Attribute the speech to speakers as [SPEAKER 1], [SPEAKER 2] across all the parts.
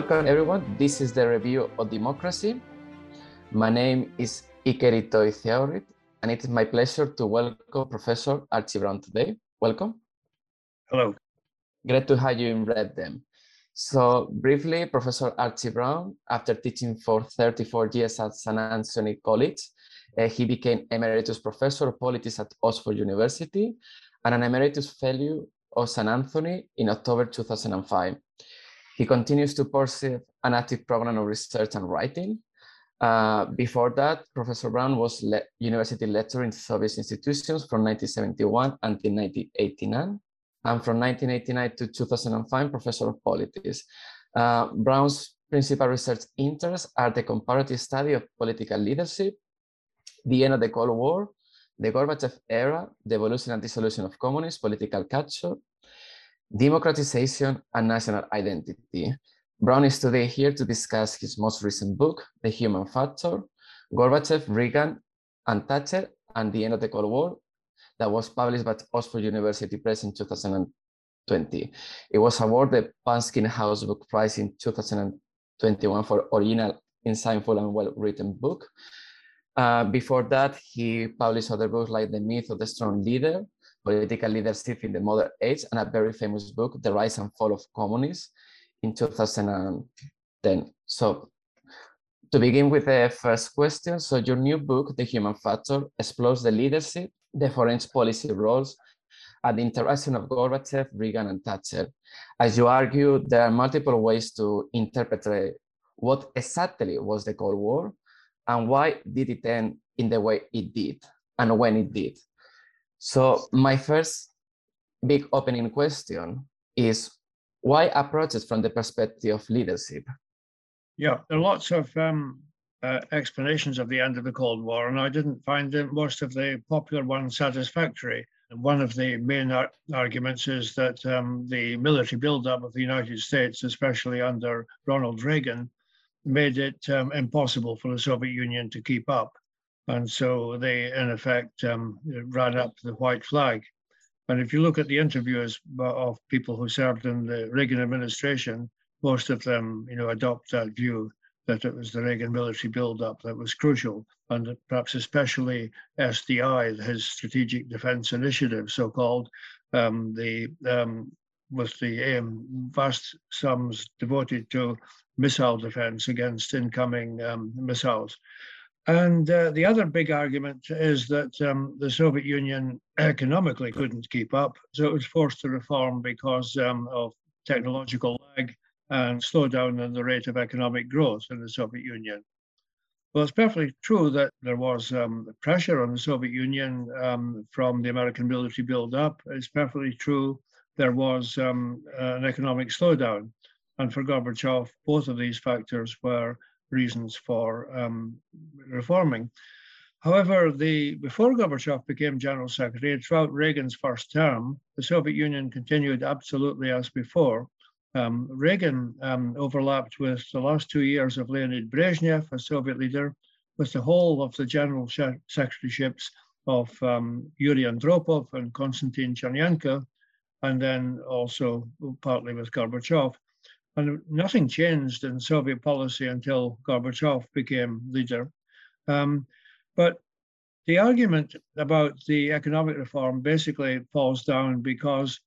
[SPEAKER 1] Welcome, everyone. This is the review of democracy. My name is Ikerito Ithiaurit, and it is my pleasure to welcome Professor Archie Brown today. Welcome.
[SPEAKER 2] Hello.
[SPEAKER 1] Great to have you in Red Redden. So briefly, Professor Archie Brown, after teaching for 34 years at St Antony College, uh, he became Emeritus Professor of Politics at Oxford University and an Emeritus Fellow of St Antony in October 2005. He continues to pursue an active program of research and writing. Uh, before that, Professor Brown was le university lecturer in Soviet institutions from 1971 until 1989, and from 1989 to 2005, professor of politics. Uh, Brown's principal research interests are the comparative study of political leadership, the end of the Cold War, the Gorbachev era, the evolution and dissolution of communist political culture, democratization and national identity. Brown is today here to discuss his most recent book, The Human Factor, Gorbachev, Reagan, and Thatcher, and the End of the Cold War, that was published by Oxford University Press in 2020. It was awarded the Pushkin House Book Prize in 2021 for original, insightful, and well-written book. Uh, before that, he published other books like The Myth of the Strong Leader, Political Leadership in the Modern Age, and a very famous book, The Rise and Fall of Communists, in 2010. So to begin with the first question, so your new book, The Human Factor, explores the leadership, the foreign policy roles, and the interaction of Gorbachev, Reagan, and Thatcher. As you argue, there are multiple ways to interpret what exactly was the Cold War and why did it end in the way it did and when it did. So my first big opening question is why approach it from the perspective of leadership?
[SPEAKER 2] Yeah, there are lots of um, uh, explanations of the end of the Cold War, and I didn't find most of the popular ones satisfactory. One of the main ar arguments is that um, the military buildup of the United States, especially under Ronald Reagan, made it um, impossible for the Soviet Union to keep up. And so they, in effect, um, ran up the white flag. And if you look at the interviews of people who served in the Reagan administration, most of them, you know, adopt that view that it was the Reagan military buildup that was crucial, and perhaps especially SDI, his Strategic Defense Initiative, so-called, um, the um, with the vast sums devoted to missile defense against incoming um, missiles. And uh, the other big argument is that um, the Soviet Union economically couldn't keep up, so it was forced to reform because um, of technological lag and slowdown in the rate of economic growth in the Soviet Union. Well, it's perfectly true that there was um, pressure on the Soviet Union um, from the American military build-up. It's perfectly true there was um, an economic slowdown. And for Gorbachev, both of these factors were reasons for um, reforming. However, the, before Gorbachev became General Secretary, throughout Reagan's first term, the Soviet Union continued absolutely as before. Um, Reagan um, overlapped with the last two years of Leonid Brezhnev as Soviet leader, with the whole of the general secretaryships of um, Yuri Andropov and Konstantin Chernenko, and then also partly with Gorbachev. And nothing changed in Soviet policy until Gorbachev became leader. Um, but the argument about the economic reform basically falls down because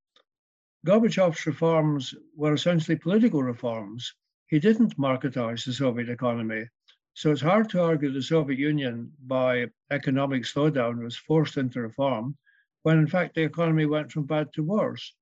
[SPEAKER 2] Gorbachev's reforms were essentially political reforms. He didn't marketize the Soviet economy. So it's hard to argue the Soviet Union, by economic slowdown, was forced into reform, when in fact the economy went from bad to worse.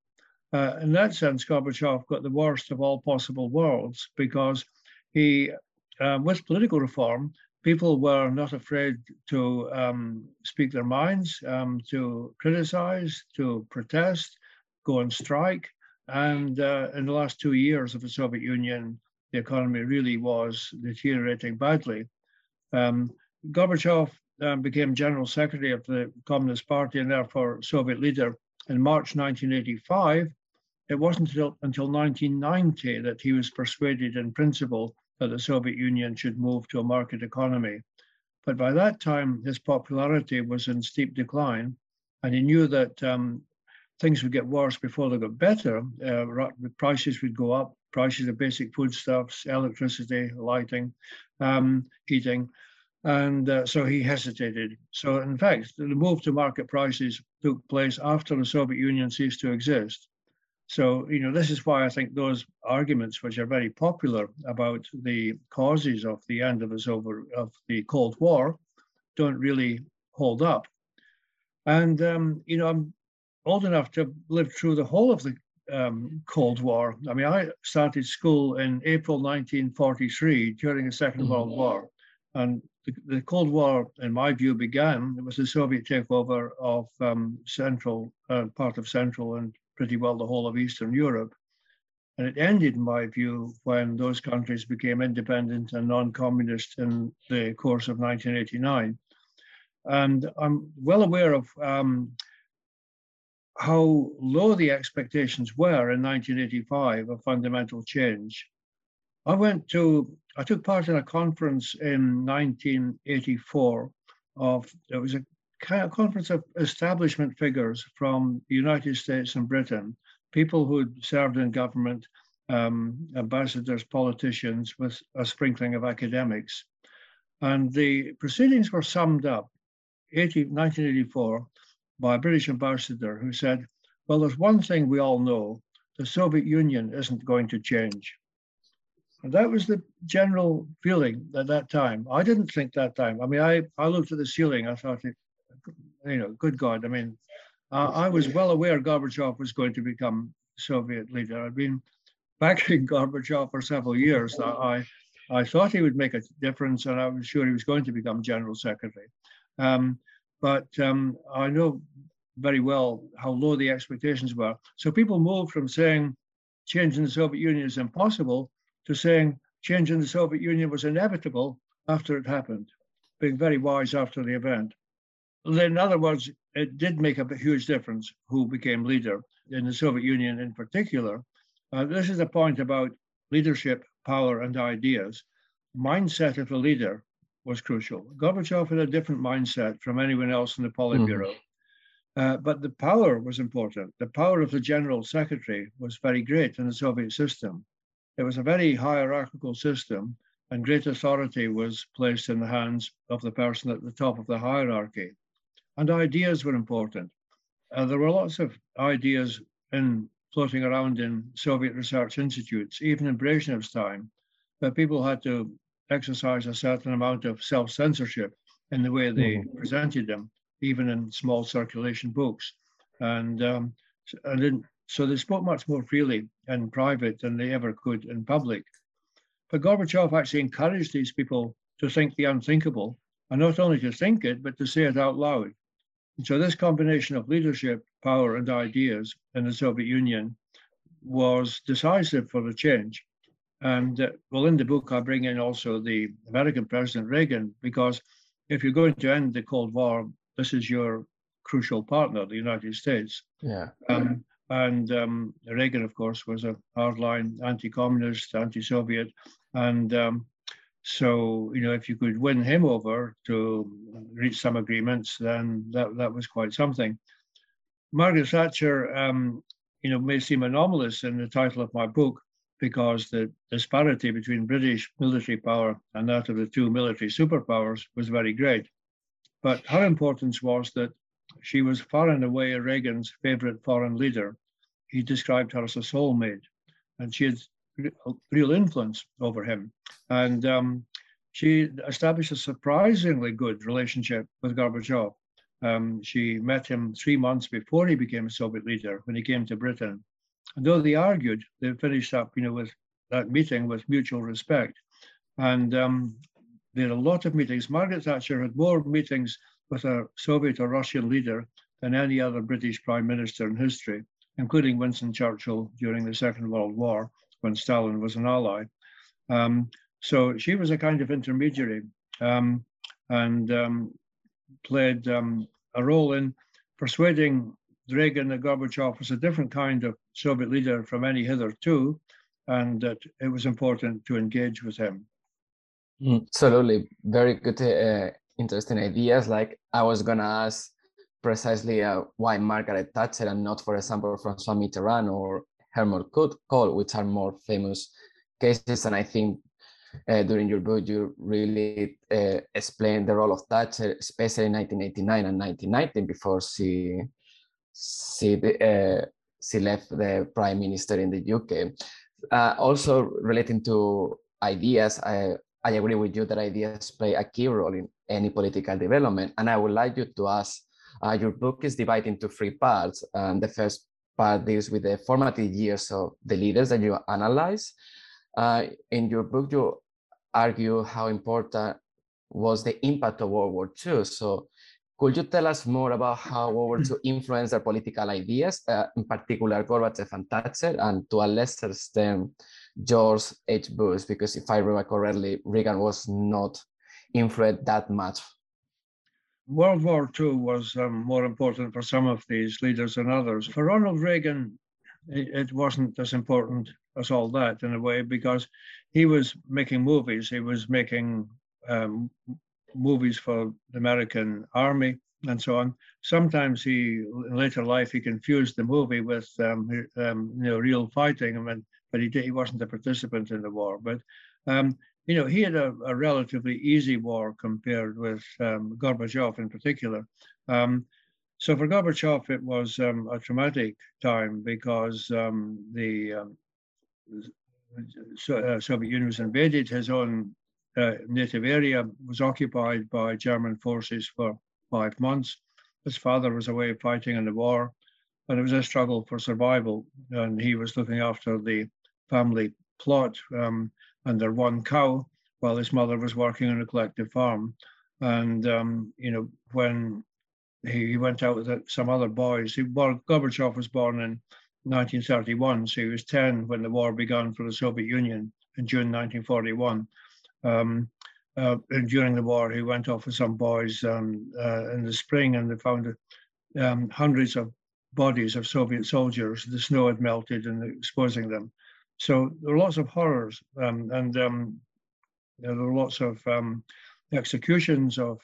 [SPEAKER 2] Uh, in that sense, Gorbachev got the worst of all possible worlds because he, um, with political reform, people were not afraid to um, speak their minds, um, to criticize, to protest, go on strike. And uh, in the last two years of the Soviet Union, the economy really was deteriorating badly. Um, Gorbachev um, became General Secretary of the Communist Party and therefore Soviet leader in March 1985 it wasn't until, until 1990 that he was persuaded in principle that the Soviet Union should move to a market economy. But by that time, his popularity was in steep decline, and he knew that um, things would get worse before they got better. Uh, prices would go up, prices of basic foodstuffs, electricity, lighting, um, heating. And uh, so he hesitated. So, in fact, the move to market prices took place after the Soviet Union ceased to exist. So, you know, this is why I think those arguments, which are very popular about the causes of the end of the, of the Cold War, don't really hold up. And, um, you know, I'm old enough to live through the whole of the um, Cold War. I mean, I started school in April 1943 during the 2nd mm-hmm. World War. And the, the, Cold War, in my view, began. It was the Soviet takeover of um, central, uh, part of Central and pretty well the whole of Eastern Europe. And it ended, in my view, when those countries became independent and non communist in the course of 1989. And I'm well aware of um, how low the expectations were in 1985 of fundamental change. I went to, I took part in a conference in 1984 of, it was a conference of establishment figures from the United States and Britain, people who served in government, um, ambassadors, politicians, with a sprinkling of academics. And the proceedings were summed up 80, 1984 by a British ambassador who said, Well, there's one thing we all know the Soviet Union isn't going to change. And that was the general feeling at that time. I didn't think that time. I mean, I, I looked at the ceiling, I thought, you know, good God. I mean, uh, I was well aware Gorbachev was going to become Soviet leader. I'd been backing Gorbachev for several years. I, I thought he would make a difference, and I was sure he was going to become general secretary. Um, but um, I know very well how low the expectations were. So people moved from saying changing the Soviet Union is impossible to saying changing the Soviet Union was inevitable after it happened, being very wise after the event. In other words, it did make a huge difference who became leader in the Soviet Union in particular. Uh, this is a point about leadership, power, and ideas. Mindset of the leader was crucial. Gorbachev had a different mindset from anyone else in the Politburo. Mm. Uh, but the power was important. The power of the general secretary was very great in the Soviet system. It was a very hierarchical system, and great authority was placed in the hands of the person at the top of the hierarchy. And ideas were important. Uh, there were lots of ideas in floating around in Soviet research institutes, even in Brezhnev's time, but people had to exercise a certain amount of self-censorship in the way they mm. presented them, even in small circulation books. And, um, and so they spoke much more freely in private than they ever could in public. But Gorbachev actually encouraged these people to think the unthinkable, and not only to think it, but to say it out loud. And so this combination of leadership, power, and ideas in the Soviet Union was decisive for the change. And uh, well, in the book, I bring in also the American President Reagan, because if you're going to end the Cold War, this is your crucial partner, the United States.
[SPEAKER 1] Yeah.
[SPEAKER 2] Um, and um, Reagan, of course, was a hardline anti-communist, anti-Soviet, and um, so you know if you could win him over to reach some agreements, then that that was quite something. Margaret Thatcher, um, you know, may seem anomalous in the title of my book, because the disparity between British military power and that of the two military superpowers was very great. But her importance was that she was far and away Reagan's favorite foreign leader. He described her as a soulmate, and she had real influence over him. And um, she established a surprisingly good relationship with Gorbachev. Um, she met him three months before he became a Soviet leader when he came to Britain. And though they argued, they finished up, you know, with that meeting with mutual respect. And um, they had a lot of meetings. Margaret Thatcher had more meetings with a Soviet or Russian leader than any other British prime minister in history, including Winston Churchill during the Second World War when Stalin was an ally. Um, so she was a kind of intermediary um, and um, played um, a role in persuading Reagan and Gorbachev was a different kind of Soviet leader from any hitherto, and that it was important to engage with him.
[SPEAKER 1] Mm, absolutely, very good, uh, interesting ideas. Like I was gonna ask precisely uh, why Margaret Thatcher and not, for example, Francois Mitterrand or Helmut Kohl, which are more famous cases. And I think uh, during your book, you really uh, explain the role of Thatcher, especially in 1989 and 1990, before she she, uh, she left the prime minister in the UK. Uh, also relating to ideas, I, I agree with you that ideas play a key role in any political development. And I would like you to ask, uh, your book is divided into three parts. The first part deals with the formative years of the leaders that you analyze. Uh, in your book, you argue how important was the impact of World War II. So could you tell us more about how World War II influenced their political ideas, uh, in particular Gorbachev and Thatcher, and to a lesser extent, George H. Bush? Because if I remember correctly, Reagan was not influenced that much.
[SPEAKER 2] World War II was um, more important for some of these leaders than others. For Ronald Reagan, it, it wasn't as important as all that in a way because he was making movies. He was making um, movies for the American Army and so on. Sometimes he, in later life, he confused the movie with um, um, you know real fighting. I mean, but he did, he wasn't a participant in the war. But um, you know, he had a, a, relatively easy war compared with um, Gorbachev in particular. Um, so for Gorbachev, it was a traumatic time because the uh, Soviet Union was invaded. His own uh, native area was occupied by German forces for five months. His father was away fighting in the war, and it was a struggle for survival. And he was looking after the family plot um, and their one cow while his mother was working on a collective farm. And um, you know, when he, he, went out with some other boys, he, Gorbachev was born in 1931, so he was 10 when the war began for the Soviet Union in June 1941. Um, uh, and during the war, he went off with some boys um, uh, in the spring and they found um, hundreds of bodies of Soviet soldiers. The snow had melted and exposing them. So there were lots of horrors um, and um, there were lots of um, executions of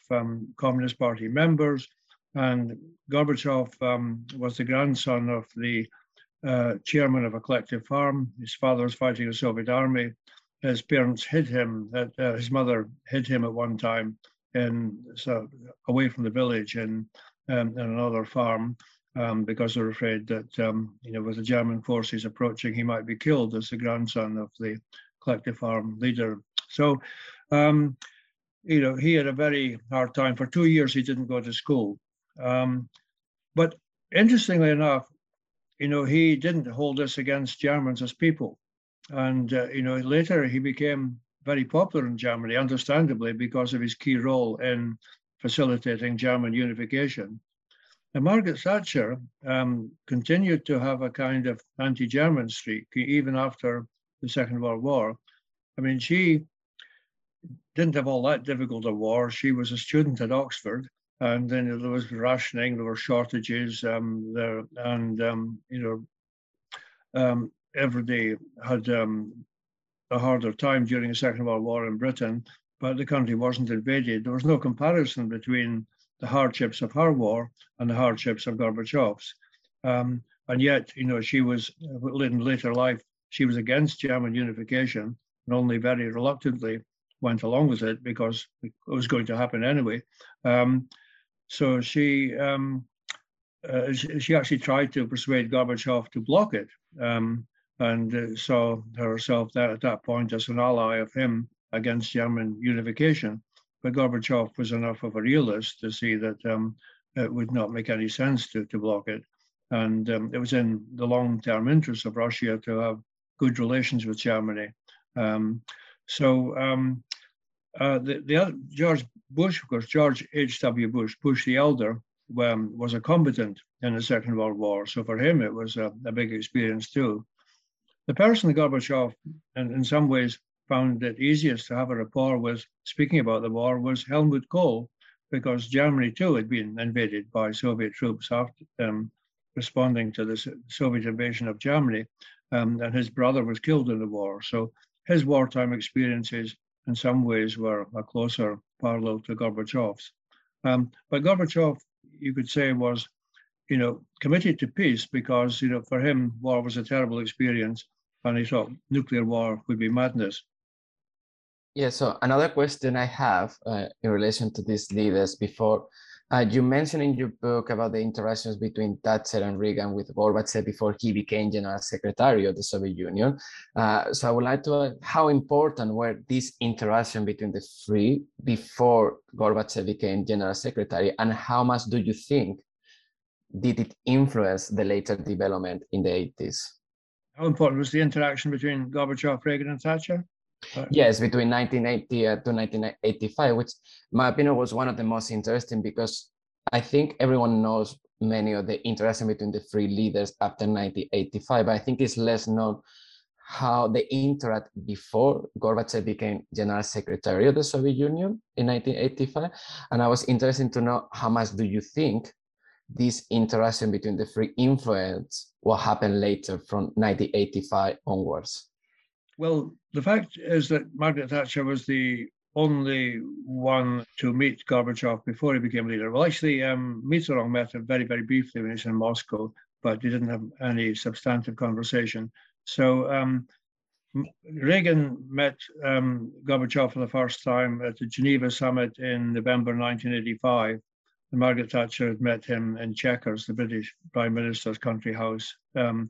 [SPEAKER 2] Communist Party members. And Gorbachev was the grandson of the uh, chairman of a collective farm. His father was fighting the Soviet army his parents hid him. That uh, his mother hid him at one time, in so away from the village in, um, in another farm, um, because they're afraid that um, you know with the German forces approaching, he might be killed as the grandson of the collective farm leader. So, um, you know, he had a very hard time. For two years, he didn't go to school. Um, but interestingly enough, you know, he didn't hold this against Germans as people. And, uh, you know, later he became very popular in Germany, understandably, because of his key role in facilitating German unification. And Margaret Thatcher um, continued to have a kind of anti German streak even after the Second World War. I mean, she didn't have all that difficult a war. She was a student at Oxford, and then there was rationing, there were shortages, um, there, and um, you know, um, everybody had um, a harder time during the Second World War in Britain, but the country wasn't invaded. There was no comparison between the hardships of her war and the hardships of Gorbachev's. Um, and yet, you know, she was in later life, she was against German unification and only very reluctantly went along with it because it was going to happen anyway. Um, so she, um, uh, she, she actually tried to persuade Gorbachev to block it. Um, and uh, saw herself that at that point as an ally of him against German unification. But Gorbachev was enough of a realist to see that um, it would not make any sense to, to block it. And um, it was in the long term interest of Russia to have good relations with Germany. Um, so um, uh, the, the other, George Bush, of course, George H.W. Bush, Bush the elder, um, was a combatant in the Second World War. So for him, it was a, a big experience too. The person Gorbachev, in, in some ways, found it easiest to have a rapport with, speaking about the war, was Helmut Kohl, because Germany too had been invaded by Soviet troops after um, responding to the Soviet invasion of Germany, um, and his brother was killed in the war. So his wartime experiences, in some ways, were a closer parallel to Gorbachev's. Um, but Gorbachev, you could say was, you know, committed to peace because, you know, for him, war was a terrible experience and he thought nuclear war would be madness.
[SPEAKER 1] Yeah, so another question I have uh, in relation to these leaders before uh, you mentioned in your book about the interactions between Thatcher and Reagan with Gorbachev before he became General Secretary of the Soviet Union. Uh, so I would like to ask how important were these interactions between the three before Gorbachev became General Secretary, and how much do you think did it influence the later development in the 80s?
[SPEAKER 2] How important was the interaction between Gorbachev, Reagan, and Thatcher?
[SPEAKER 1] Yes, between 1980 uh, to 1985, which my opinion was one of the most interesting because I think everyone knows many of the interaction between the three leaders after 1985, but I think it's less known how they interact before Gorbachev became General Secretary of the Soviet Union in 1985. And I was interested to know how much do you think this interaction between the three influence what happened later from 1985 onwards?
[SPEAKER 2] Well, the fact is that Margaret Thatcher was the only one to meet Gorbachev before he became leader. Well, actually, um, Mitterrand met him very, very briefly when he was in Moscow, but he didn't have any substantive conversation. So um, Reagan met um, Gorbachev for the first time at the Geneva summit in November 1985. And Margaret Thatcher had met him in Chequers, the British Prime Minister's country house. Um,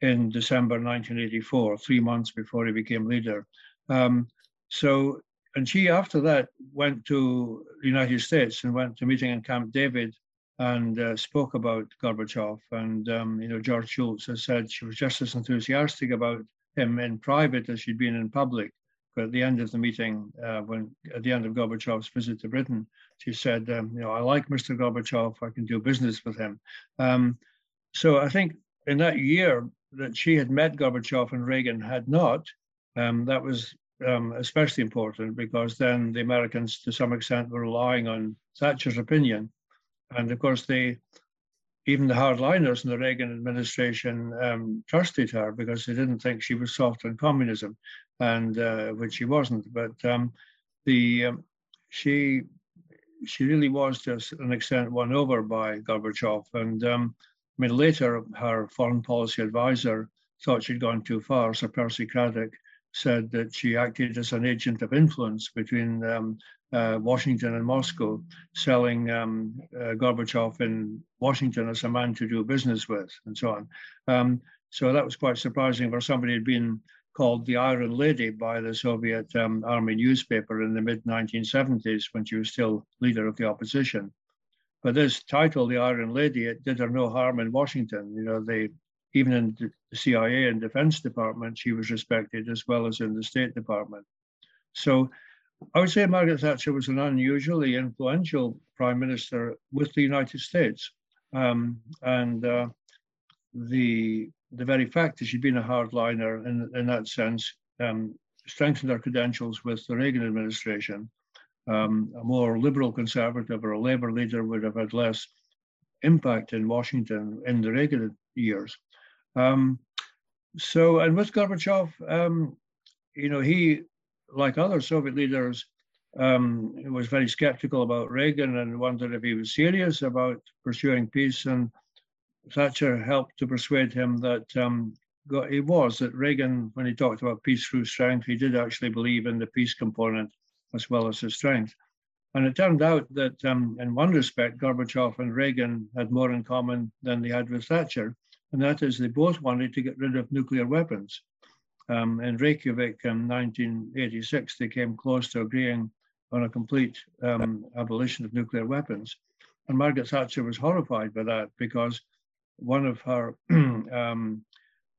[SPEAKER 2] in December 1984, three months before he became leader. Um, so, and she after that went to the United States and went to meeting in Camp David and uh, spoke about Gorbachev. And um, you know, George Shultz has said she was just as enthusiastic about him in private as she'd been in public. But at the end of the meeting, uh, when at the end of Gorbachev's visit to Britain, she said, um, "You know, I like Mr. Gorbachev. I can do business with him." Um, so I think in that year, that she had met Gorbachev and Reagan had not, um, that was um, especially important because then the Americans, to some extent, were relying on Thatcher's opinion. And of course, they, even the hardliners in the Reagan administration um, trusted her because they didn't think she was soft on communism, and uh, which she wasn't. But um, the um, she she really was to an extent won over by Gorbachev, and um, mean, later her foreign policy advisor thought she'd gone too far. Sir Percy Cradock said that she acted as an agent of influence between um, uh, Washington and Moscow, selling um, uh, Gorbachev in Washington as a man to do business with, and so on. Um, so that was quite surprising for somebody who'd been called the Iron Lady by the Soviet um, army newspaper in the mid 1970s when she was still leader of the opposition. But this title, the Iron Lady, it did her no harm in Washington. You know, they even in the CIA and Defense Department, she was respected as well as in the State Department. So I would say Margaret Thatcher was an unusually influential prime minister with the United States. Um, and uh, the the very fact that she'd been a hardliner in, in that sense um, strengthened her credentials with the Reagan administration um, a more liberal conservative or a labor leader would have had less impact in Washington in the Reagan years. Um, so, and with Gorbachev, um, you know, he, like other Soviet leaders, um, was very skeptical about Reagan and wondered if he was serious about pursuing peace. And Thatcher helped to persuade him that um, he was, that Reagan, when he talked about peace through strength, he did actually believe in the peace component as well as his strength. And it turned out that, um, in one respect, Gorbachev and Reagan had more in common than they had with Thatcher, and that is they both wanted to get rid of nuclear weapons. Um, in Reykjavik in 1986, they came close to agreeing on a complete um, abolition of nuclear weapons. And Margaret Thatcher was horrified by that because one of her um,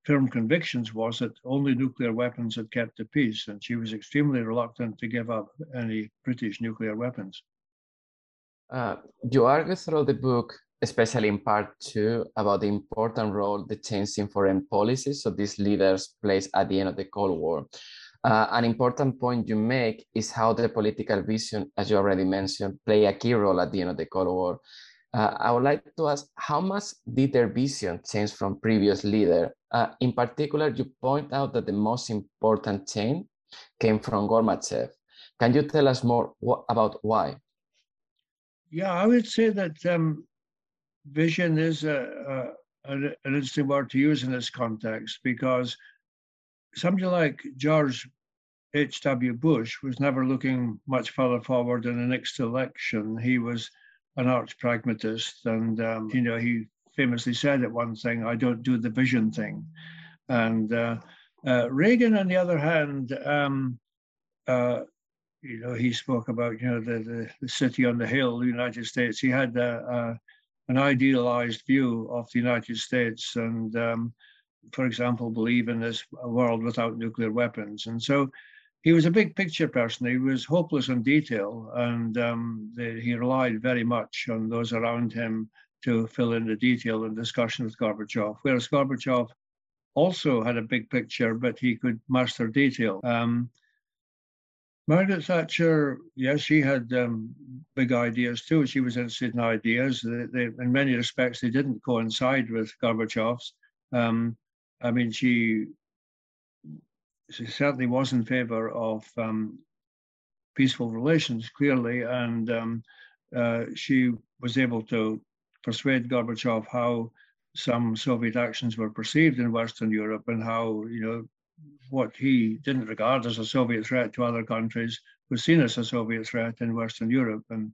[SPEAKER 2] firm convictions was that only nuclear weapons had kept the peace, and she was extremely reluctant to give up any British nuclear weapons.
[SPEAKER 1] Uh, you argue through the book, especially in part two, about the important role the change in foreign policy so these leaders plays at the end of the Cold War. Uh, an important point you make is how the political vision, as you already mentioned, play a key role at the end of the Cold War. Uh, I would like to ask, how much did their vision change from previous leader? Uh, in particular, you point out that the most important change came from Gorbachev. Can you tell us more about why?
[SPEAKER 2] Yeah, I would say that um, vision is a, a, an interesting word to use in this context because somebody like George H.W. Bush was never looking much further forward in the next election. He was an arch pragmatist, and um, you know he famously said at one thing, "I don't do the vision thing," and uh, uh, Reagan, on the other hand, um, uh, you know, he spoke about you know the, the, the city on the hill, the United States. He had a, an idealized view of the United States, and um, for example, believe in this world without nuclear weapons, and so he was a big picture person. He was hopeless on detail, and um, the, he relied very much on those around him to fill in the detail and discussion with Gorbachev. Whereas Gorbachev also had a big picture, but he could master detail. Um, Margaret Thatcher, yes, she had um, big ideas too. She was interested in ideas. They, they, in many respects, they didn't coincide with Gorbachev's. Um, I mean, she she certainly was in favor of um, peaceful relations, clearly, and um, uh, she was able to persuade Gorbachev how some Soviet actions were perceived in Western Europe and how, you know, what he didn't regard as a Soviet threat to other countries was seen as a Soviet threat in Western Europe. And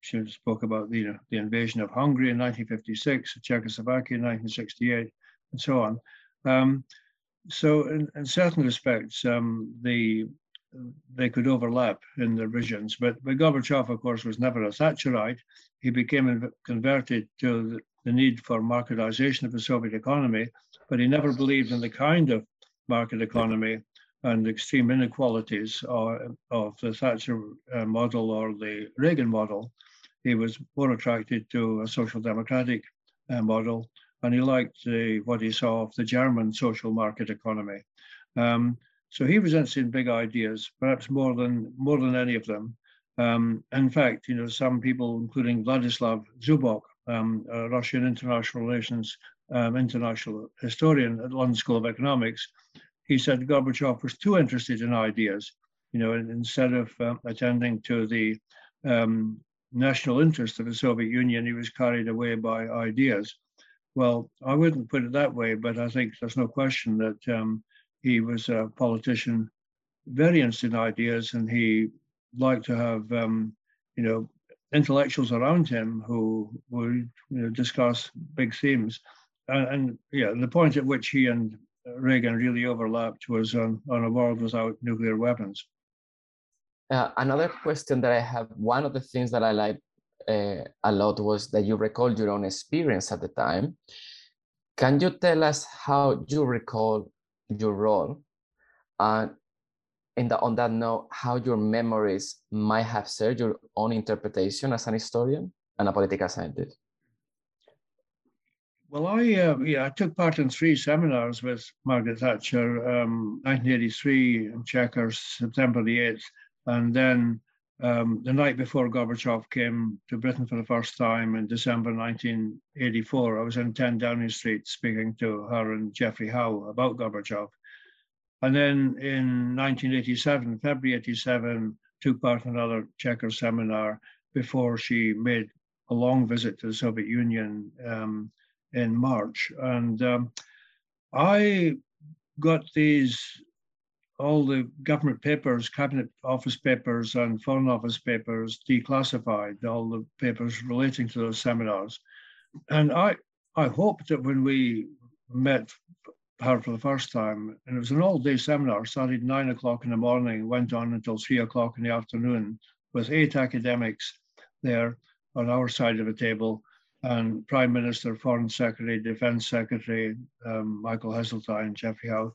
[SPEAKER 2] she spoke about the, you know, the invasion of Hungary in 1956, Czechoslovakia in 1968, and so on. Um, so in, in certain respects, um, the they could overlap in their visions. But, but Gorbachev, of course, was never a Thatcherite. He became converted to the, need for marketization of the Soviet economy, but he never believed in the kind of market economy and extreme inequalities of, of the Thatcher uh, model or the Reagan model. He was more attracted to a social democratic uh, model and he liked the, what he saw of the German social market economy. Um, so he was interested in big ideas, perhaps more than more than any of them. Um, in fact, you know, some people, including Vladislav Zubok, um, a Russian international relations um, international historian at London School of Economics, he said Gorbachev was too interested in ideas. You know, instead of um, attending to the um, national interest of the Soviet Union, he was carried away by ideas. Well, I wouldn't put it that way, but I think there's no question that um, he was a politician, very interested in ideas, and he liked to have, um, you know, intellectuals around him who would you know, discuss big themes. And, and yeah, the point at which he and Reagan really overlapped was on, on a world without nuclear weapons.
[SPEAKER 1] Uh, another question that I have, one of the things that I like uh, a lot was that you recall your own experience at the time. Can you tell us how you recall your role and in the, on that note, how your memories might have served your own interpretation as an historian and a political scientist?
[SPEAKER 2] Well, I uh, yeah, I took part in three seminars with Margaret Thatcher, um, 1983 in Chequers, September the 8th, and then um, the night before Gorbachev came to Britain for the first time in December 1984, I was in 10 Downing Street speaking to her and Geoffrey Howe about Gorbachev. And then in 1987, February 87, took part in another Chequers seminar before she made a long visit to the Soviet Union um, in March. And um, I got these all the government papers, cabinet office papers, and foreign office papers declassified, all the papers relating to those seminars. And I, I hoped that when we met her for the first time, and it was an all-day seminar, started nine o'clock in the morning, went on until three o'clock in the afternoon, with eight academics there on our side of the table, and Prime Minister, Foreign Secretary, Defense Secretary, um, Michael Heseltine, Geoffrey Howe,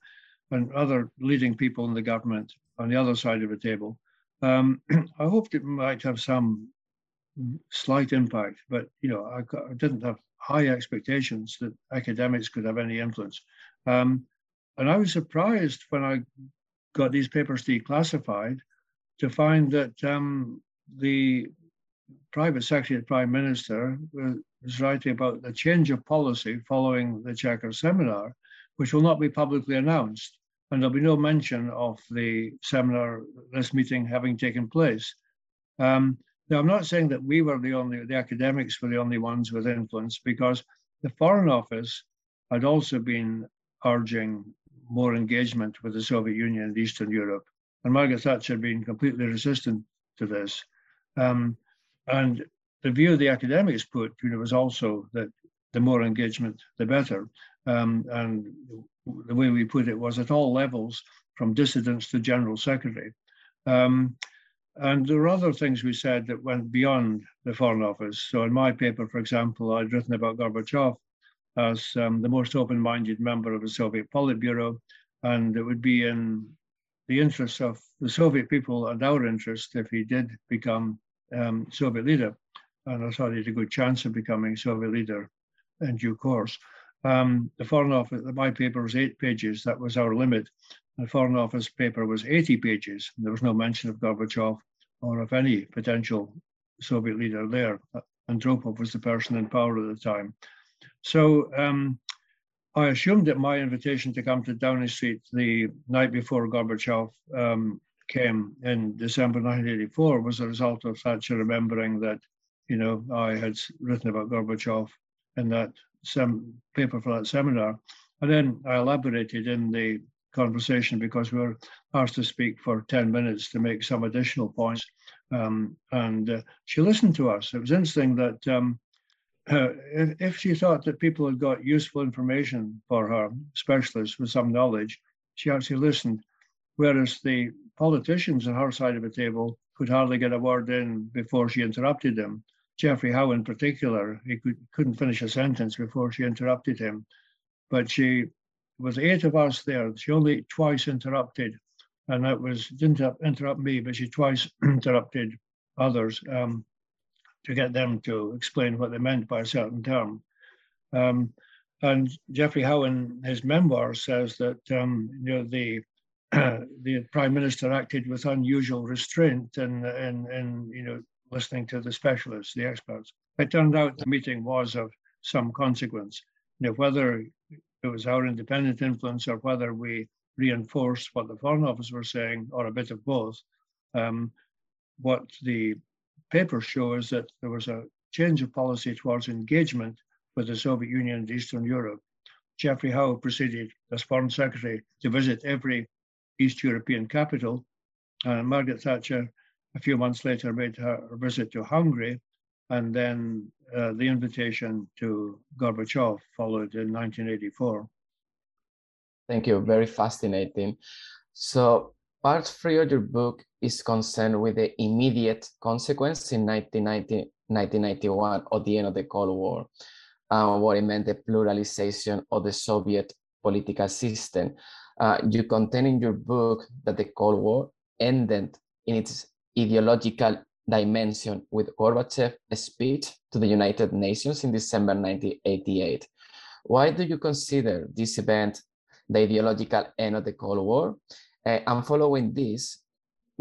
[SPEAKER 2] and other leading people in the government on the other side of the table. Um, I hoped it might have some slight impact, but you know, I, I, didn't have high expectations that academics could have any influence. Um, and I was surprised when I got these papers declassified to find that um, the private secretary prime minister was writing about the change of policy following the Chequers seminar, which will not be publicly announced and there'll be no mention of the seminar, this meeting having taken place. Um, Now, I'm not saying that we were the only, the academics were the only ones with influence because the Foreign Office had also been urging more engagement with the Soviet Union and Eastern Europe. And Margaret Thatcher had been completely resistant to this. Um, and the view the academics put you know, was also that the more engagement, the better. Um, and the way we put it was at all levels, from dissidents to general secretary. Um, and there were other things we said that went beyond the Foreign Office. So in my paper, for example, I'd written about Gorbachev as um, the most open-minded member of the Soviet Politburo, and it would be in the interests of the Soviet people and our interest if he did become um, Soviet leader. And I thought he had a good chance of becoming Soviet leader in due course. Um, the Foreign Office, my paper was eight pages, that was our limit. The Foreign Office paper was 80 pages. There was no mention of Gorbachev or of any potential Soviet leader there. Andropov was the person in power at the time. So um, I assumed that my invitation to come to Downing Street the night before Gorbachev um, came in December 1984 was a result of Thatcher remembering that, you know, I had written about Gorbachev in that sem- paper for that seminar. And then I elaborated in the conversation because we were asked to speak for 10 minutes to make some additional points. Um, and uh, she listened to us. It was interesting that um, if, if, she thought that people had got useful information for her, specialists with some knowledge, she actually listened. Whereas the politicians on her side of the table could hardly get a word in before she interrupted them. Geoffrey Howe, in particular, he could, couldn't finish a sentence before she interrupted him. But she was eight of us there. She only twice interrupted, and that was didn't interrupt me, but she twice interrupted others um, to get them to explain what they meant by a certain term. Um, and Geoffrey Howe, in his memoir, says that um, you know the the prime minister acted with unusual restraint and in, in, in you know listening to the specialists, the experts. It turned out the meeting was of some consequence. You know, whether it was our independent influence or whether we reinforced what the Foreign Office were saying, or a bit of both. Um, what the papers show is that there was a change of policy towards engagement with the Soviet Union and Eastern Europe. Geoffrey Howe proceeded as Foreign Secretary to visit every East European capital. Uh, Margaret Thatcher, a few months later, made her visit to Hungary and then uh, the invitation to Gorbachev followed in 1984.
[SPEAKER 1] Thank you, very fascinating. So part three of your book is concerned with the immediate consequence in 1990, 1991 of the end of the Cold War, uh, what it meant the pluralization of the Soviet political system. Uh, you contain in your book that the Cold War ended in its ideological dimension with Gorbachev's speech to the United Nations in December 1988. Why do you consider this event the ideological end of the Cold War? Uh, and following this,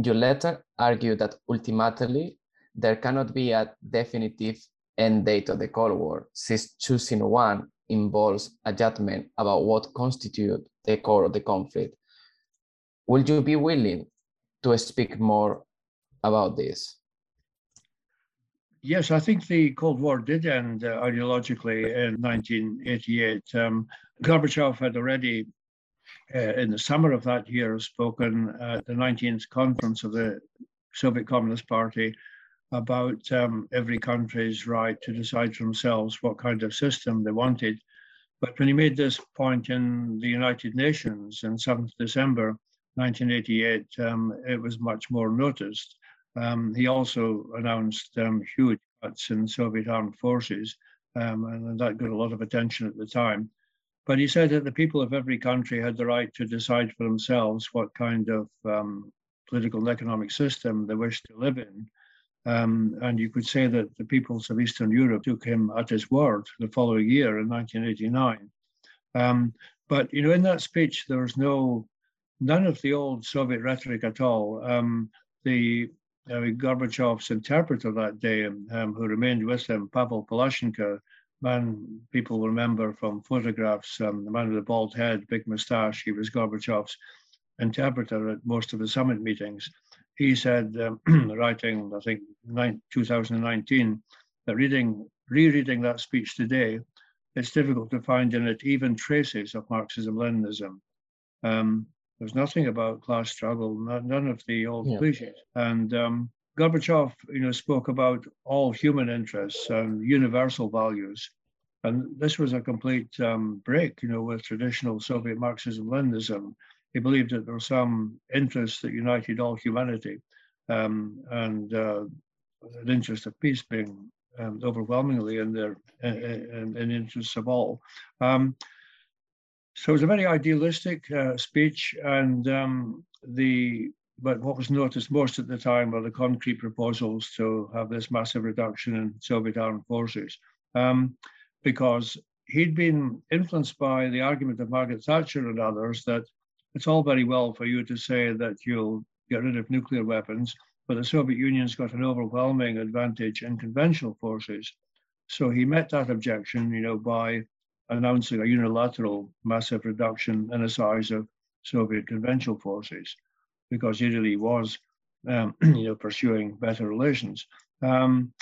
[SPEAKER 1] your letter argued that ultimately there cannot be a definitive end date of the Cold War, since choosing one involves a judgment about what constitutes the core of the conflict. Will you be willing to speak more about this?
[SPEAKER 2] Yes, I think the Cold War did end uh, ideologically in 1988. Um, Gorbachev had already, uh, in the summer of that year, spoken at the 19th conference of the Soviet Communist Party about um, every country's right to decide for themselves what kind of system they wanted. But when he made this point in the United Nations on 7th December 1988, um, it was much more noticed. Um, he also announced um, huge cuts in Soviet armed forces, um, and that got a lot of attention at the time. But he said that the people of every country had the right to decide for themselves what kind of um, political and economic system they wished to live in. Um, and you could say that the peoples of Eastern Europe took him at his word the following year in 1989. Um, but you know, in that speech, there was no none of the old Soviet rhetoric at all. Um, the Gorbachev's interpreter that day, um, who remained with him, Pavel Palazhchenko, man people remember from photographs, um, the man with the bald head, big moustache, he was Gorbachev's interpreter at most of the summit meetings. he said, um, writing, I think, 2019, that reading, rereading that speech today, it's difficult to find in it even traces of Marxism-Leninism. Um, there's nothing about class struggle, not, none of the old yeah. cliches. And um, Gorbachev, you know, spoke about all human interests and universal values. And this was a complete um, break, you know, with traditional Soviet Marxism-Leninism. He believed that there were some interests that united all humanity, um, and uh, an interest of peace being um, overwhelmingly in their in, in interests of all. Um, so it was a very idealistic uh, speech, and um, the but what was noticed most at the time were the concrete proposals to have this massive reduction in Soviet armed forces, um, because he'd been influenced by the argument of Margaret Thatcher and others that it's all very well for you to say that you'll get rid of nuclear weapons, but the Soviet Union's got an overwhelming advantage in conventional forces. So he met that objection, you know, by announcing a unilateral massive reduction in the size of Soviet conventional forces, because really was, um, you know, pursuing better relations. Um,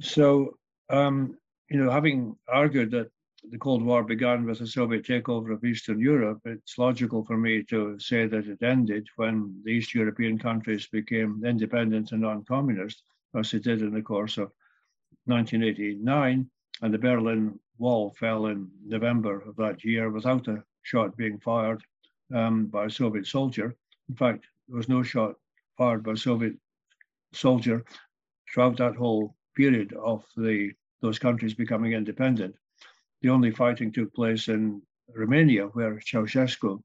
[SPEAKER 2] so, um, you know, having argued that the Cold War began with the Soviet takeover of Eastern Europe, it's logical for me to say that it ended when the East European countries became independent and non-communist, as it did in the course of 1989, and the Berlin Wall fell in November of that year without a shot being fired um, by a Soviet soldier. In fact, there was no shot fired by a Soviet soldier throughout that whole period of the those countries becoming independent. The only fighting took place in Romania, where Ceausescu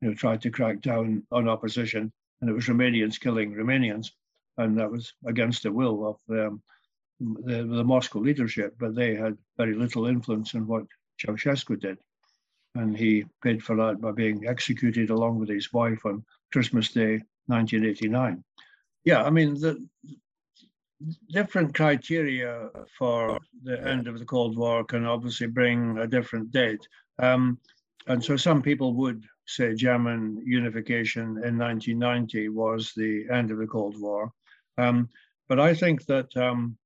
[SPEAKER 2] you know, tried to crack down on opposition, and it was Romanians killing Romanians, and that was against the will of um, the, the Moscow leadership, but they had very little influence in what Ceausescu did. And he paid for that by being executed along with his wife on Christmas Day, 1989. Yeah, I mean, the different criteria for the end of the Cold War can obviously bring a different date. Um, and so some people would say German unification in 1990 was the end of the Cold War. Um, but I think that um,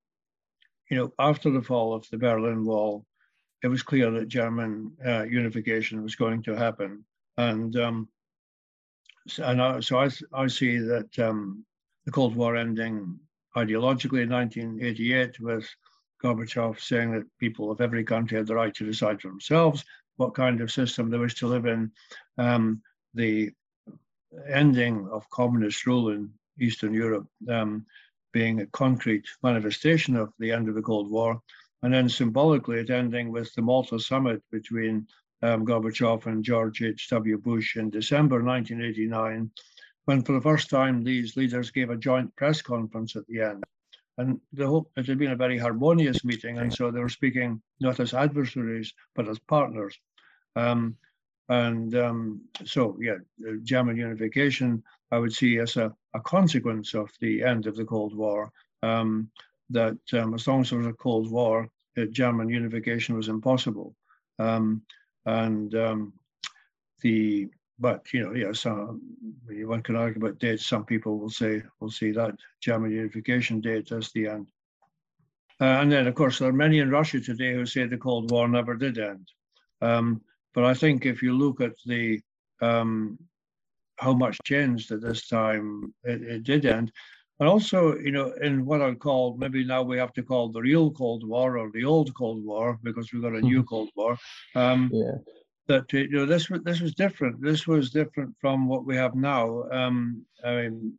[SPEAKER 2] you know, after the fall of the Berlin Wall, it was clear that German uh, unification was going to happen. And um, and I, so I, I see that um, the Cold War ending ideologically in 1988 with Gorbachev saying that people of every country had the right to decide for themselves what kind of system they wish to live in. Um, the ending of communist rule in Eastern Europe um, being a concrete manifestation of the end of the Cold War, and then symbolically it ending with the Malta summit between um, Gorbachev and George H.W. Bush in December 1989, when for the first time these leaders gave a joint press conference at the end. And the whole, it had been a very harmonious meeting, and so they were speaking not as adversaries, but as partners. Um, and um, so, yeah, German unification, I would see as a, a consequence of the end of the Cold War, um, that um, as long as there was a Cold War, German unification was impossible. Um, and um, the, but you know, yes, uh, one can argue about dates. Some people will say, will see that German unification date as the end. Uh, and then, of course, there are many in Russia today who say the Cold War never did end. Um, but I think if you look at the um, how much changed at this time, it, it, did end. And also, you know, in what I'd call maybe now we have to call the real Cold War or the old Cold War because we've got a new Cold War. Um, yeah. That you know this was this was different. This was different from what we have now. Um, I mean,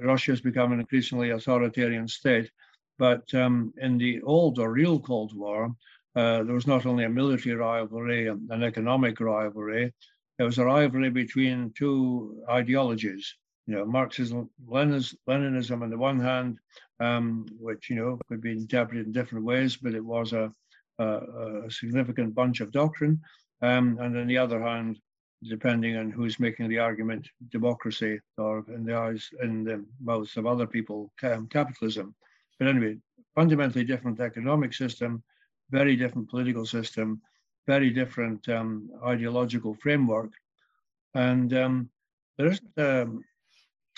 [SPEAKER 2] Russia has become an increasingly authoritarian state, but um, in the old or real Cold War, uh, there was not only a military rivalry and an economic rivalry, there was a rivalry between two ideologies. You know, Marxism, Leninism on the one hand, um, which you know could be interpreted in different ways, but it was a, a, a significant bunch of doctrine. Um, and on the other hand, depending on who's making the argument, democracy, or in the eyes, in the mouths of other people, capitalism. But anyway, fundamentally different economic system, very different political system, very different um, ideological framework. And um, there isn't, um,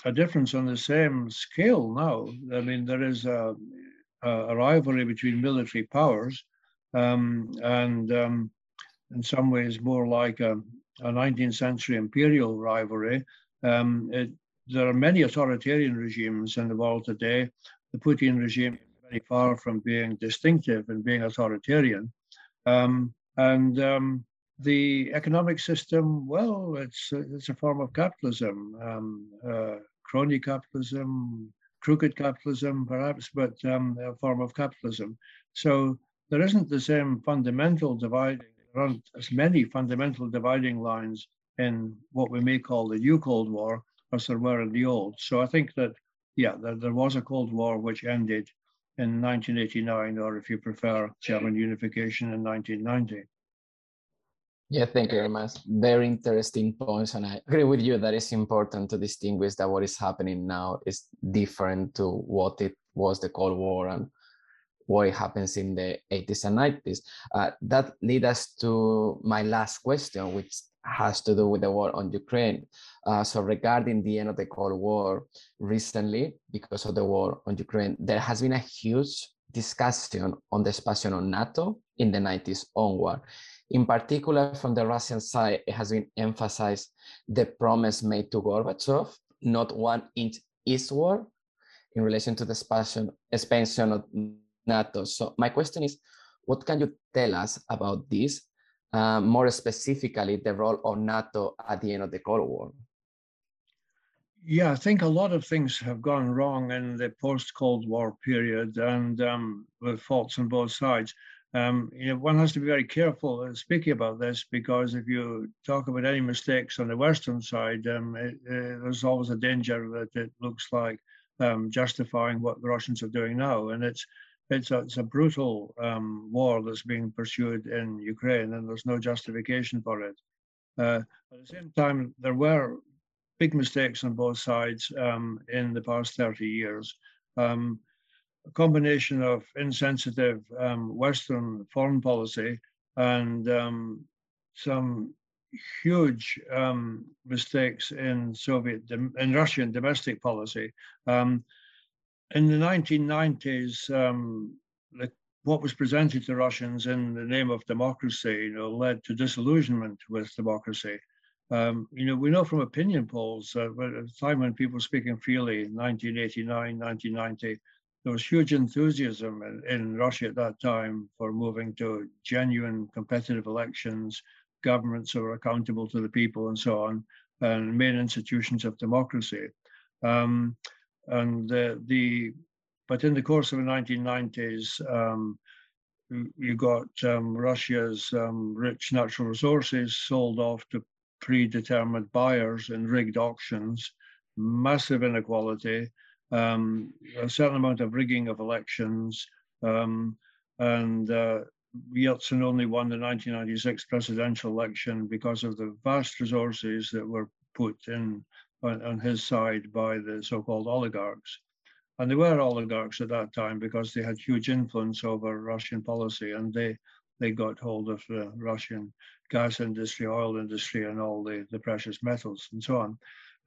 [SPEAKER 2] a difference on the same scale now. I mean, there is a, a rivalry between military powers, um, and um, in some ways more like a, a 19th century imperial rivalry. Um, it, there are many authoritarian regimes in the world today. The Putin regime is very far from being distinctive and being authoritarian. Um, and um, the economic system, well, it's it's a form of capitalism, um, uh, crony capitalism, crooked capitalism, perhaps, but um, a form of capitalism. So there isn't the same fundamental dividing. There aren't as many fundamental dividing lines in what we may call the new Cold War as there were in the old. So I think that, yeah, there, there was a Cold War which ended in 1989, or if you prefer, German unification in 1990.
[SPEAKER 1] Yeah, thank you very much. Very interesting points. And I agree with you that it's important to distinguish that what is happening now is different to what it was the Cold War and what happens in the 80s and 90s. Uh, that leads us to my last question, which has to do with the war on Ukraine. Uh, so regarding the end of the Cold War, recently, because of the war on Ukraine, there has been a huge discussion on the expansion of NATO in the 90s onward. In particular, from the Russian side, it has been emphasized the promise made to Gorbachev, not one inch eastward in relation to the expansion, expansion of NATO. So my question is, what can you tell us about this? Uh, more specifically, the role of NATO at the end of the Cold War.
[SPEAKER 2] Yeah, I think a lot of things have gone wrong in the post-Cold War period, and um, with faults on both sides um, you know, one has to be very careful speaking about this because if you talk about any mistakes on the Western side, um, it, uh, there's always a danger that it looks like um, justifying what the Russians are doing now, and it's it's a, it's a brutal um, war that's being pursued in Ukraine, and there's no justification for it. Uh, at the same time, there were big mistakes on both sides um, in the past 30 years. Um, a combination of insensitive um, Western foreign policy and um, some huge um, mistakes in Soviet in Russian domestic policy. Um, in the 1990s, um, the, what was presented to Russians in the name of democracy, you know, led to disillusionment with democracy. Um, you know, we know from opinion polls uh, at the time when people were speaking freely, 1989, 1990, there was huge enthusiasm in, in, Russia at that time for moving to genuine competitive elections, governments who were accountable to the people and so on, and main institutions of democracy. Um, and the, but in the course of the 1990s, um, you got um, Russia's um, rich natural resources sold off to predetermined buyers in rigged auctions, massive inequality, um, a certain amount of rigging of elections, um, and uh, Yeltsin only won the 1996 presidential election because of the vast resources that were put in on, on his side by the so-called oligarchs. And they were oligarchs at that time because they had huge influence over Russian policy and they they got hold of the Russian gas industry, oil industry, and all the, the precious metals and so on.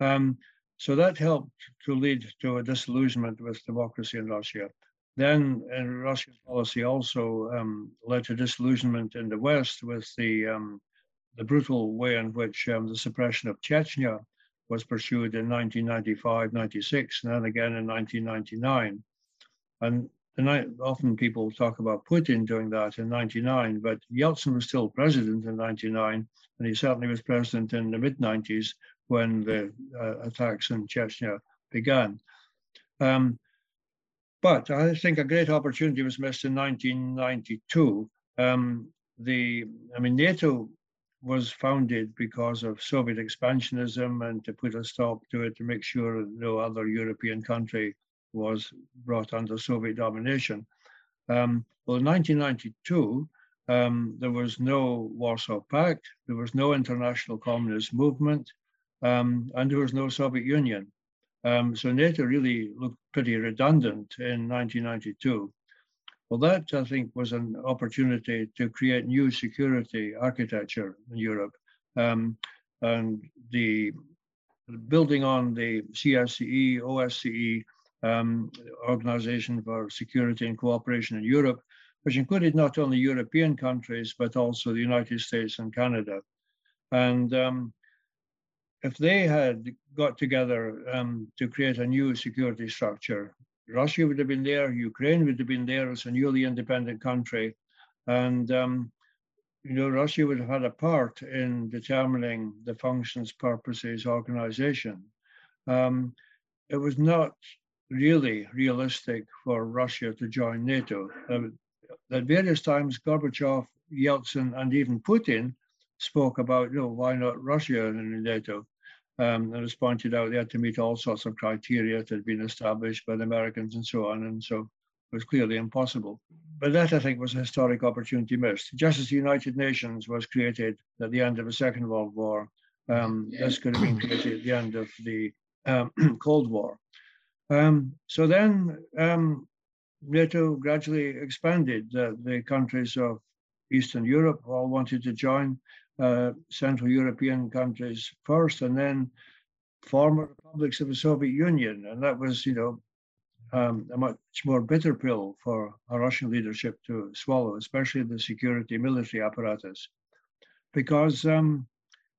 [SPEAKER 2] Um, so that helped to lead to a disillusionment with democracy in Russia. Then uh, Russian policy also um, led to disillusionment in the West with the, um, the brutal way in which um, the suppression of Chechnya was pursued in 1995, 96, and then again in 1999. And often people talk about Putin doing that in 99, but Yeltsin was still president in 99, and he certainly was president in the mid 90s when the uh, attacks in Chechnya began. Um, but I think a great opportunity was missed in 1992. Um, the, I mean, NATO was founded because of Soviet expansionism and to put a stop to it to make sure no other European country was brought under Soviet domination. Um, well, in 1992, um, there was no Warsaw Pact, there was no international communist movement, um, and there was no Soviet Union. Um, so NATO really looked pretty redundant in 1992. Well, that I think was an opportunity to create new security architecture in Europe. Um, and the building on the CSCE, OSCE, um, Organization for Security and Cooperation in Europe, which included not only European countries, but also the United States and Canada. And um, if they had got together um, to create a new security structure, Russia would have been there, Ukraine would have been there as a newly independent country. And um, you know, Russia would have had a part in determining the functions, purposes, organization. Um, it was not really realistic for Russia to join NATO. Uh, at various times, Gorbachev, Yeltsin, and even Putin spoke about, you know, why not Russia in NATO? Um, and as pointed out, they had to meet all sorts of criteria that had been established by the Americans and so on. And so it was clearly impossible. But that, I think, was a historic opportunity missed. Just as the United Nations was created at the end of the Second World War, um, this could have been created at the end of the um, Cold War. Um, so then um, NATO gradually expanded. Uh, the countries of Eastern Europe all wanted to join, uh, Central European countries first, and then former republics of the Soviet Union. And that was, you know, um, a much more bitter pill for a Russian leadership to swallow, especially the security military apparatus. Because um,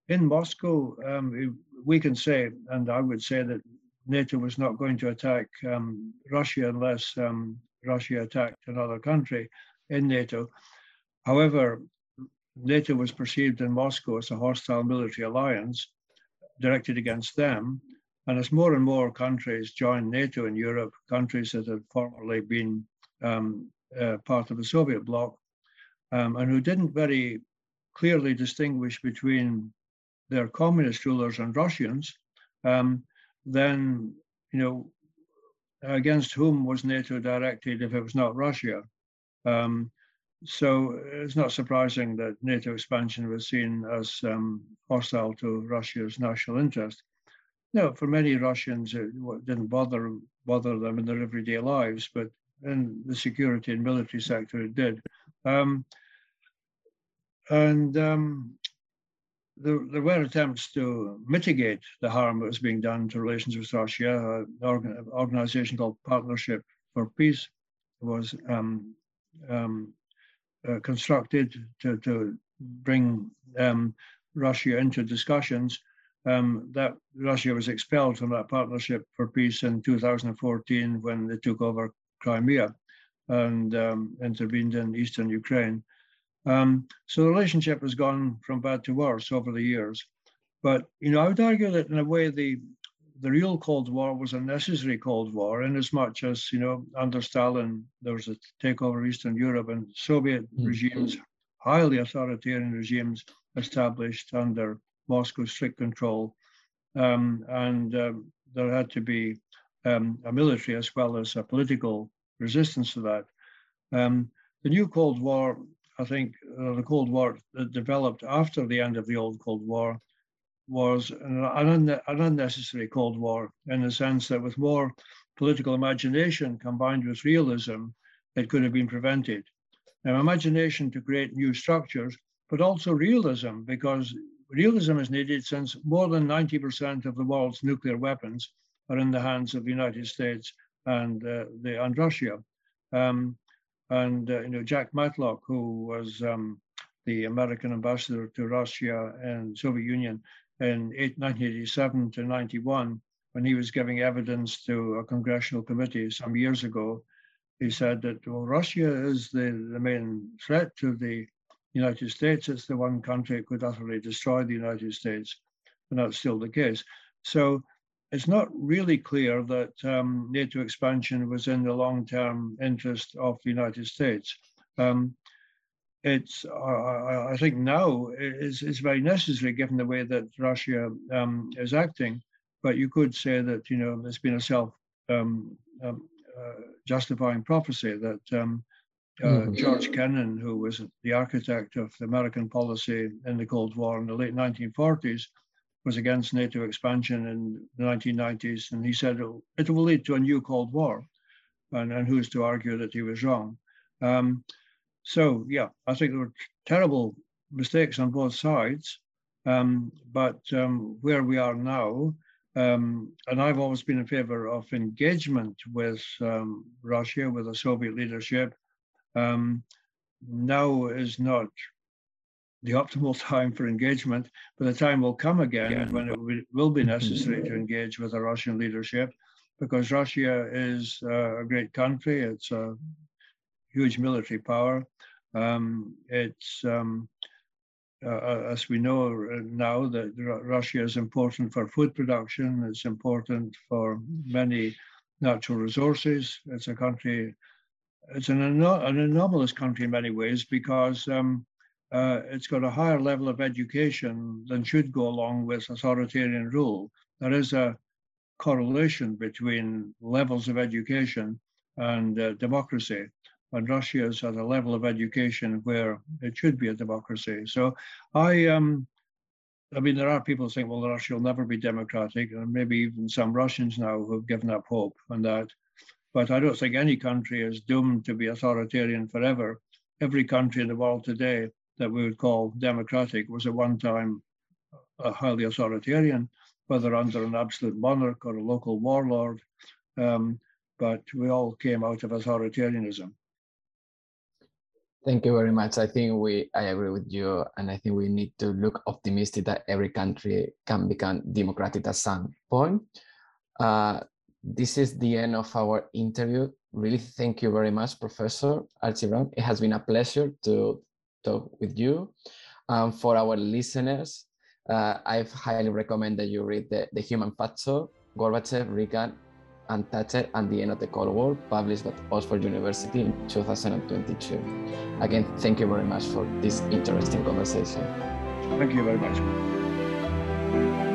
[SPEAKER 2] in Moscow, um, we can say, and I would say that NATO was not going to attack um, Russia unless um, Russia attacked another country in NATO. However, NATO was perceived in Moscow as a hostile military alliance directed against them, and as more and more countries joined NATO in Europe, countries that had formerly been um, uh, part of the Soviet bloc, um, and who didn't very clearly distinguish between their communist rulers and Russians, um, then, you know, against whom was NATO directed if it was not Russia? Um, so it's not surprising that NATO expansion was seen as um, hostile to Russia's national interest. Now, for many Russians, it didn't bother bother them in their everyday lives, but in the security and military sector, it did. Um, and um, there, there, were attempts to mitigate the harm that was being done to relations with Russia. An organization called Partnership for Peace was um, um uh, constructed to, to bring um, Russia into discussions um, that Russia was expelled from that partnership for peace in 2014 when they took over Crimea and um, intervened in eastern Ukraine. Um, so the relationship has gone from bad to worse over the years. But you know, I would argue that in a way the the real Cold War was a necessary Cold War, in as much as you know under Stalin there was a takeover of Eastern Europe and Soviet mm-hmm. regimes, highly authoritarian regimes established under Moscow's strict control, um, and um, there had to be um, a military as well as a political resistance to that. Um, the new Cold War, I think, uh, the Cold War that developed after the end of the old Cold War was an, an, unnecessary Cold War in the sense that with more political imagination combined with realism, it could have been prevented. Now, imagination to create new structures, but also realism, because realism is needed since more than 90% of the world's nuclear weapons are in the hands of the United States and uh, the and Russia. Um, and uh, you know Jack Matlock, who was um, the American ambassador to Russia and Soviet Union in 1987 to 91, when he was giving evidence to a congressional committee some years ago, he said that well, Russia is the, the main threat to the United States, it's the one country that could utterly destroy the United States, and that's still the case. So it's not really clear that um, NATO expansion was in the long-term interest of the United States. Um, it's, uh, I think now is, is very necessary given the way that Russia um, is acting, but you could say that, you know, there's been a self um, um, uh, justifying prophecy that um, uh, mm-hmm. George Kennan, who was the architect of the American policy in the Cold War in the late 1940s, was against NATO expansion in the 1990s, and he said it will lead to a new Cold War. And, and who's to argue that he was wrong? Um, so, yeah, I think there were terrible mistakes on both sides. Um, but um, where we are now, Um, and I've always been in favor of engagement with um, Russia, with the Soviet leadership. Um, now is not the optimal time for engagement, but the time will come again yeah. when it will be necessary to engage with the Russian leadership because Russia is uh, a great country. It's a huge military power. Um, it's, um, uh, uh as we know now, that Russia is important for food production. It's important for many natural resources. It's a country, it's an, an anomalous country in many ways because um, uh, it's got a higher level of education than should go along with authoritarian rule. There is a correlation between levels of education and uh, democracy. And Russia is at a level of education where it should be a democracy. So I um, I mean, there are people saying, well, Russia will never be democratic, and maybe even some Russians now who have given up hope on that. But I don't think any country is doomed to be authoritarian forever. Every country in the world today that we would call democratic was at one time highly authoritarian whether under an absolute monarch or a local warlord. Um, but we all came out of authoritarianism.
[SPEAKER 1] Thank you very much. I think we I agree with you, and I think we need to look optimistic that every country can become democratic at some point. Uh, this is the end of our interview. Really, thank you very much, Professor Archie Brown. It has been a pleasure to talk with you. Um, for our listeners, uh, I highly recommend that you read the, the Human Factor, Gorbachev, Reagan, Thatcher and the End of the Cold War, published at Oxford University in 2022. Again, thank you very much for this interesting conversation.
[SPEAKER 2] Thank you very much.